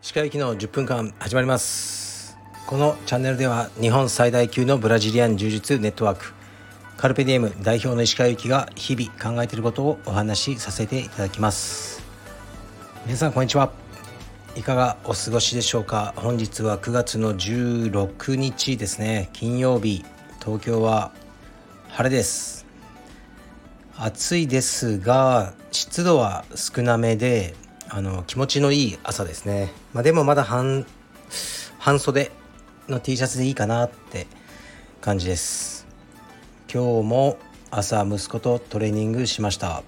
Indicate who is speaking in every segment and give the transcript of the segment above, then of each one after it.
Speaker 1: 歯科行きの10分間始まります。このチャンネルでは日本最大級のブラジリアン柔術ネットワークカルペディエム代表の石川由紀が日々考えていることをお話しさせていただきます。皆さんこんにちは。いかがお過ごしでしょうか。本日は9月の16日ですね。金曜日東京は晴れです。暑いですが湿度は少なめであの気持ちのいい朝ですね、まあ、でもまだ半半袖の T シャツでいいかなって感じです。今日も朝息子とトレーニングしました。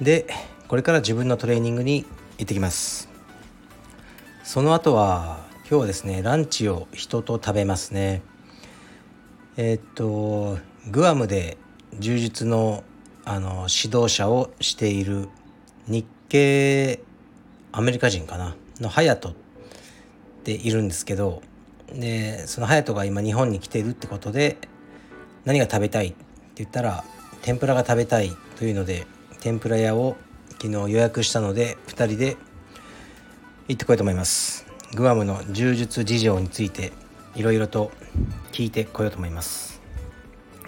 Speaker 1: でこれから自分のトレーニングに行ってきます。その後は今日はですねランチを人と食べますね。えー、っとグアムで柔術のあの指導者をしている日系アメリカ人かな？のハヤトっているんですけどでそのハヤトが今日本に来ているってことで何が食べたいって言ったら天ぷらが食べたいというので天ぷら屋を昨日予約したので2人で行ってこようと思います。グアムの柔術事情についていろいろと聞いてこようと思います。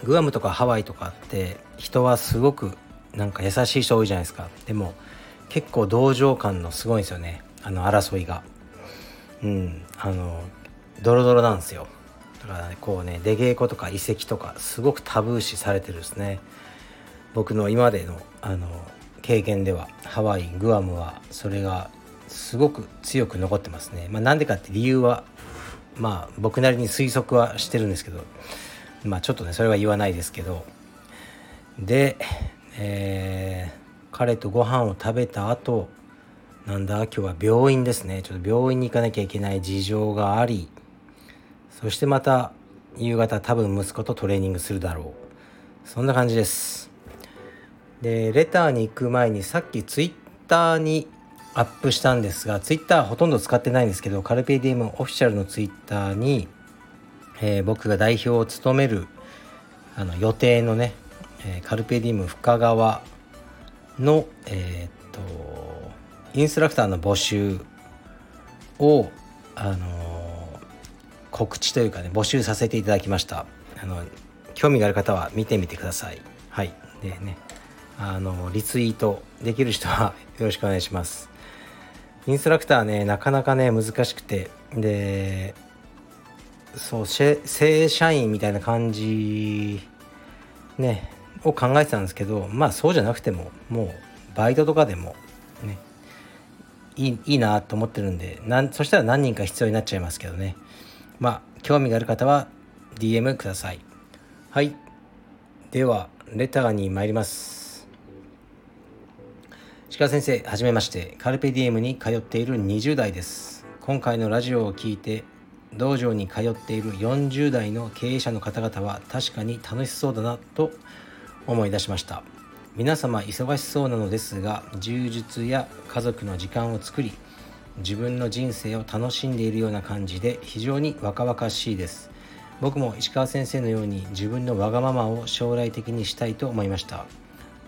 Speaker 1: グアムとかハワイとかって人はすごくなんか優しい人多いじゃないですか。でも結構同情感のすごいんですよね。あの争いが。うん。あのドロドロなんですよ。だから、ね、こうね出稽古とか遺跡とかすごくタブー視されてるんですね。僕の今までのあの経験ではハワイグアムはそれがすごく強く残ってますね。まあんでかって理由はまあ僕なりに推測はしてるんですけど。まあちょっとねそれは言わないですけど。で、えー彼とご飯を食べた後なんだ今日は病院ですね。ちょっと病院に行かなきゃいけない事情がありそしてまた夕方多分息子とトレーニングするだろう。そんな感じです。でレターに行く前にさっきツイッターにアップしたんですがツイッターほとんど使ってないんですけどカルペディウムオフィシャルのツイッターに、えー、僕が代表を務めるあの予定のね、えー、カルペディウム深川の、えー、っとインストラクターの募集を、あの告知というかね募集させていただきました。あの興味がある方は見てみてください。はい。でねあのリツイートできる人は よろしくお願いします。インストラクターねなかなかね難しくて。でそう正社員みたいな感じねを考えてたんですけどまあそうじゃなくてももうバイトとかでもねいいいいなと思ってるんでなんそしたら何人か必要になっちゃいますけどね。まあ興味がある方は DM ください。はい。ではレターに参ります。鹿先生はじめまして。カルペディエムに通っている20代です。今回のラジオを聞いて道場に通っている40代の経営者の方々は確かに楽しそうだなと思い出しました。皆様忙しそうなのですが充実や家族の時間を作り自分の人生を楽しんでいるような感じで非常に若々しいです。僕も石川先生のように自分のわがままを将来的にしたいと思いました。あ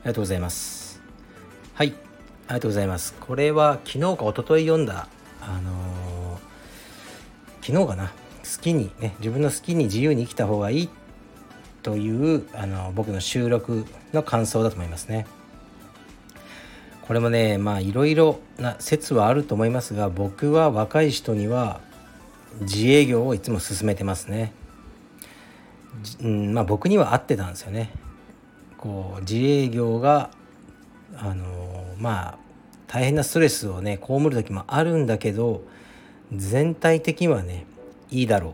Speaker 1: りがとうございます。はいありがとうございます。これは昨日か一昨日読んだあのー、昨日かな好きにね自分の好きに自由に生きた方がいいというあの僕の収録の感想だと思いますね。これもねまあいろいろな説はあると思いますが僕は若い人には自営業をいつも勧めてますね。うんまあ、僕には合ってたんですよね。こう自営業があのまあ大変なストレスをね被る時もあるんだけど全体的にはねいいだろう。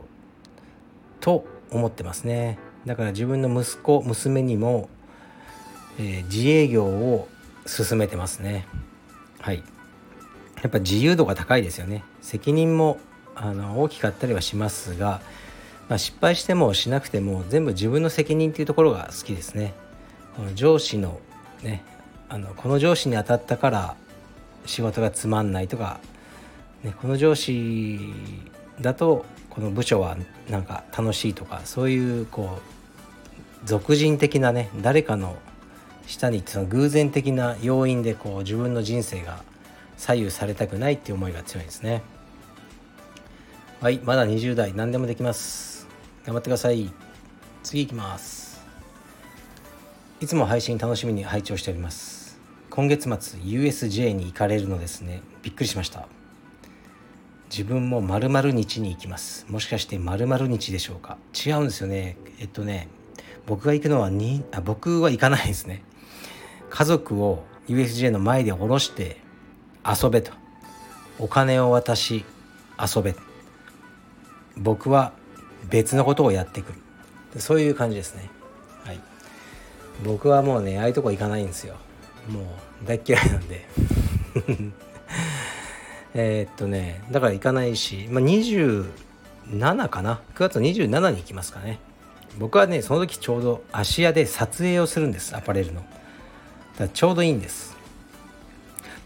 Speaker 1: と思ってますね。だから自分の息子娘にも、えー、自営業を進めてますね。はい。やっぱ自由度が高いですよね。責任もあの大きかったりはしますが、まあ、失敗してもしなくても全部自分の責任っていうところが好きですね。この上司のねあのこの上司に当たったから仕事がつまんないとか、ね、この上司だとこの部署はなんか楽しいとかそういうこう俗人的なね誰かの下にその偶然的な要因でこう自分の人生が左右されたくないっていう思いが強いですね。はいまだ20代何でもできます。頑張ってください。次いきます。いつも配信楽しみに拝聴しております。今月末 USJ に行かれるのですね。びっくりしました。自分も〇〇日に行きます。もしかして〇〇日でしょうか？違うんですよね。えっとね僕が行くのはにあ僕は行かないですね。家族を USJ の前で降ろして遊べと。お金を渡し遊べ。僕は別のことをやってくる。そういう感じですね。はい。僕はもうねああいうとこ行かないんですよ。もう大っ嫌いなんで。えっとねだから行かないし、まあ、27かな。9月27に行きますかね。僕はねその時ちょうど芦屋で撮影をするんですアパレルの。だからちょうどいいんです。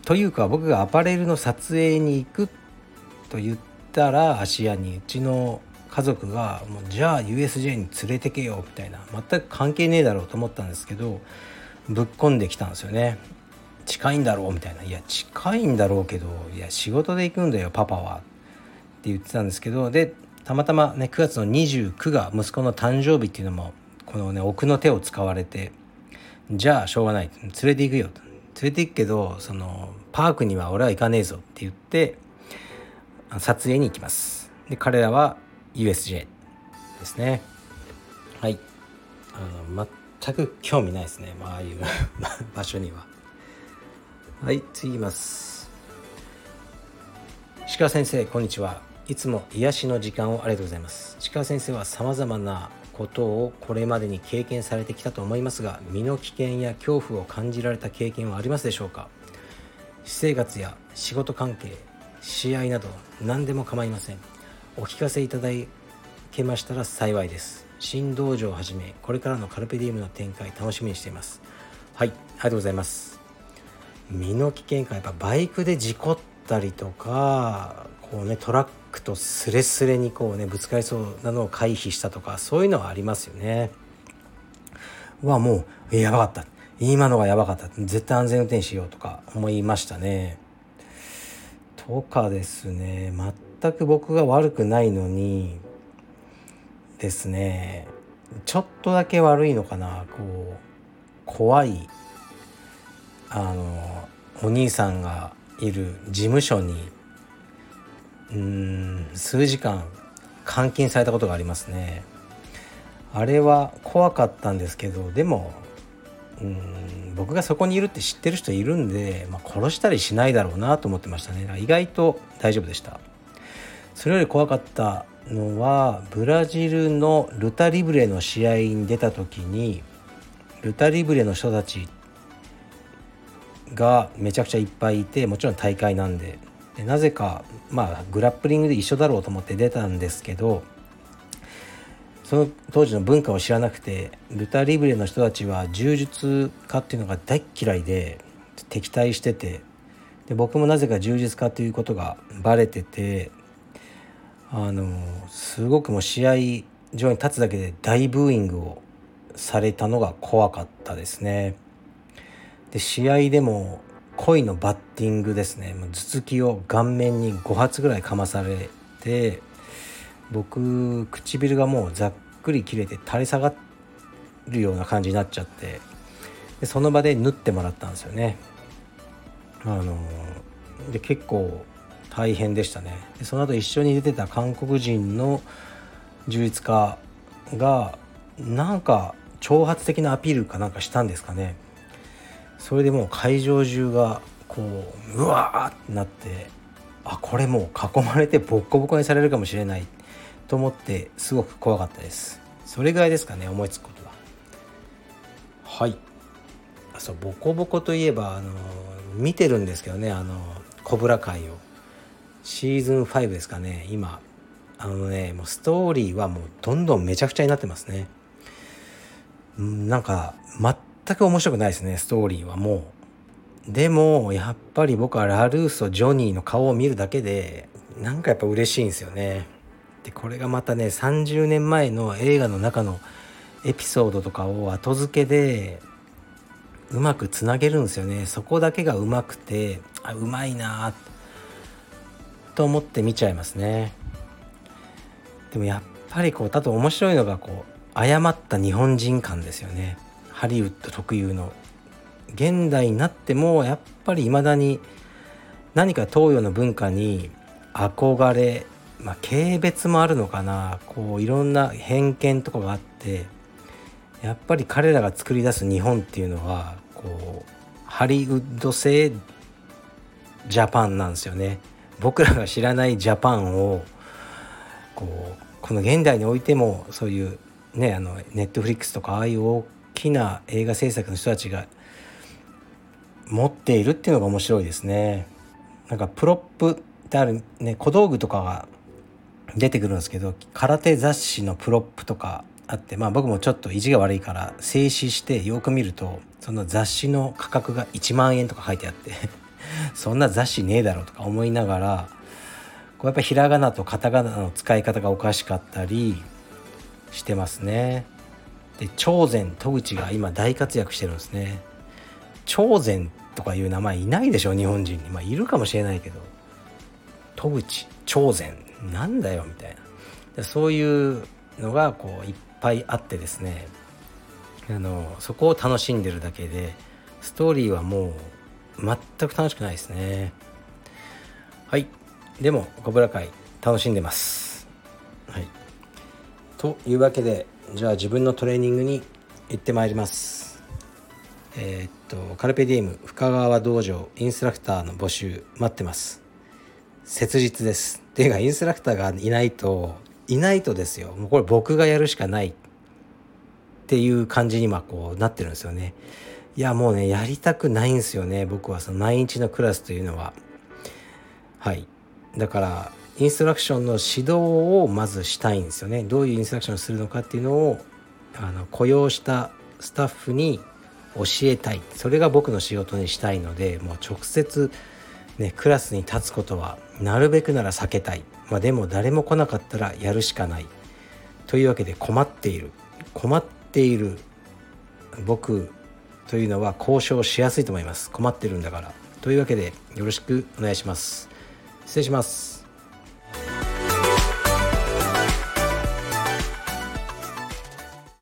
Speaker 1: というか僕がアパレルの撮影に行くと言ったら芦屋にうちの家族がもうじゃあ USJ に連れてけよみたいな。全く関係ねえだろうと思ったんですけどぶっ込んできたんですよね。近いんだろうみたいな。いや近いんだろうけどいや仕事で行くんだよパパは。って言ってたんですけどでたまたまね9月の29が息子の誕生日っていうのもこのね奥の手を使われてじゃあしょうがない連れて行くよ連れて行くけどそのパークには俺は行かねえぞって言って撮影に行きます。で彼らは USJ ですね。はい。あの全く興味ないですね、まああいう 場所には。はい次います。石川先生こんにちは。いつも癒しの時間をありがとうございます。石川先生はさまざまなことをこれまでに経験されてきたと思いますが身の危険や恐怖を感じられた経験はありますでしょうか？私生活や仕事関係試合など何でも構いません。お聞かせいただけましたら幸いです。新道場をはじめこれからのカルペディウムの展開楽しみにしています。はいありがとうございます。身の危険かやっぱバイクで事故ったりとかこうねトラックとスレスレにこうねぶつかりそうなのを回避したとかそういうのはありますよね。はもうやばかった。今のがやばかった。絶対安全運転しようとか思いましたね。とかですね。全く僕が悪くないのにですね。ちょっとだけ悪いのかな。こう怖いあのお兄さんがいる事務所にうん数時間監禁されたことがありますね。あれは怖かったんですけどでもうん僕がそこにいるって知ってる人いるんで、まあ、殺したりしないだろうなと思ってましたね。意外と大丈夫でした。それより怖かったのはブラジルのルタリブレの試合に出た時にルタリブレの人たちがめちゃくちゃいっぱいいてもちろん大会なんででなぜかまあグラップリングで一緒だろうと思って出たんですけどその当時の文化を知らなくてルタリブレの人たちは柔術家っていうのが大嫌いで敵対しててで僕もなぜか柔術家っていうことがバレててあのすごくもう試合場に立つだけで大ブーイングをされたのが怖かったですね。で試合でも恋のバッティングですね。頭突きを顔面に5発ぐらいかまされて僕唇がもうざっくり切れて垂れ下がるような感じになっちゃってでその場で縫ってもらったんですよね。あので結構大変でしたね。でその後一緒に出てた韓国人の充実家がなんか挑発的なアピールかなんかしたんですかね。それでもう会場中がこううわーってなってあこれもう囲まれてボッコボコにされるかもしれないと思ってすごく怖かったです。それぐらいですかね思いつくことは。はい。あそうボコボコといえばあの見てるんですけどねあのコブラ会を。シーズン5ですかね今。あのねもうストーリーはもうどんどんめちゃくちゃになってますね。なんか全く面白くないですねストーリーはもう。でもやっぱり僕はラルーソジョニーの顔を見るだけでなんかやっぱ嬉しいんですよね。でこれがまたね30年前の映画の中のエピソードとかを後付けでうまくつなげるんですよね。そこだけがうまくてあうまいなと思って見ちゃいますね。でもやっぱりこうだと面白いのがこう誤った日本人感ですよね。ハリウッド特有の現代になってもやっぱり未だに何か東洋の文化に憧れまあ軽蔑もあるのかな。こういろんな偏見とかがあってやっぱり彼らが作り出す日本っていうのはこうハリウッド製 Japan なんですよね。僕らが知らない Japan をこうこの現代においてもそういうねあの Netflix とかああいうきな映画制作の人たちが持っているっていうのが面白いですね。なんか prop ってあるね小道具とかが出てくるんですけど空手雑誌のプロップとかあってまあ僕もちょっと意地が悪いから静止してよく見るとその雑誌の価格が1万円とか書いてあって そんな雑誌ねえだろとか思いながらこうやっぱひらがなとカタカナの使い方がおかしかったりしてますね。で長禅戸口が今大活躍してるんですね。長禅とかいう名前いないでしょ日本人に。まあいるかもしれないけど。戸口長禅なんだよみたいな。そういうのがこういっぱいあってですね。あのそこを楽しんでるだけでストーリーはもう全く楽しくないですね。はい。でもコブラ会楽しんでます。はい。というわけでじゃあ自分のトレーニングに行ってまいります。えー、っとカルペディエム深川道場インストラクターの募集待ってます。切実です。っていうかインストラクターがいないといないとですよ。もうこれ僕がやるしかない。っていう感じに今こうなってるんですよね。いやもうねやりたくないんですよね。僕はその毎日のクラスというのは。はい。だからインストラクションの指導をまずしたいんですよね。どういうインストラクションをするのかっていうのをあの雇用したスタッフに教えたい。それが僕の仕事にしたいのでもう直接ねクラスに立つことはなるべくなら避けたい、まあ、でも誰も来なかったらやるしかない。というわけで困っている。困っている僕というのは交渉しやすいと思います。困ってるんだから。というわけでよろしくお願いします。失礼します。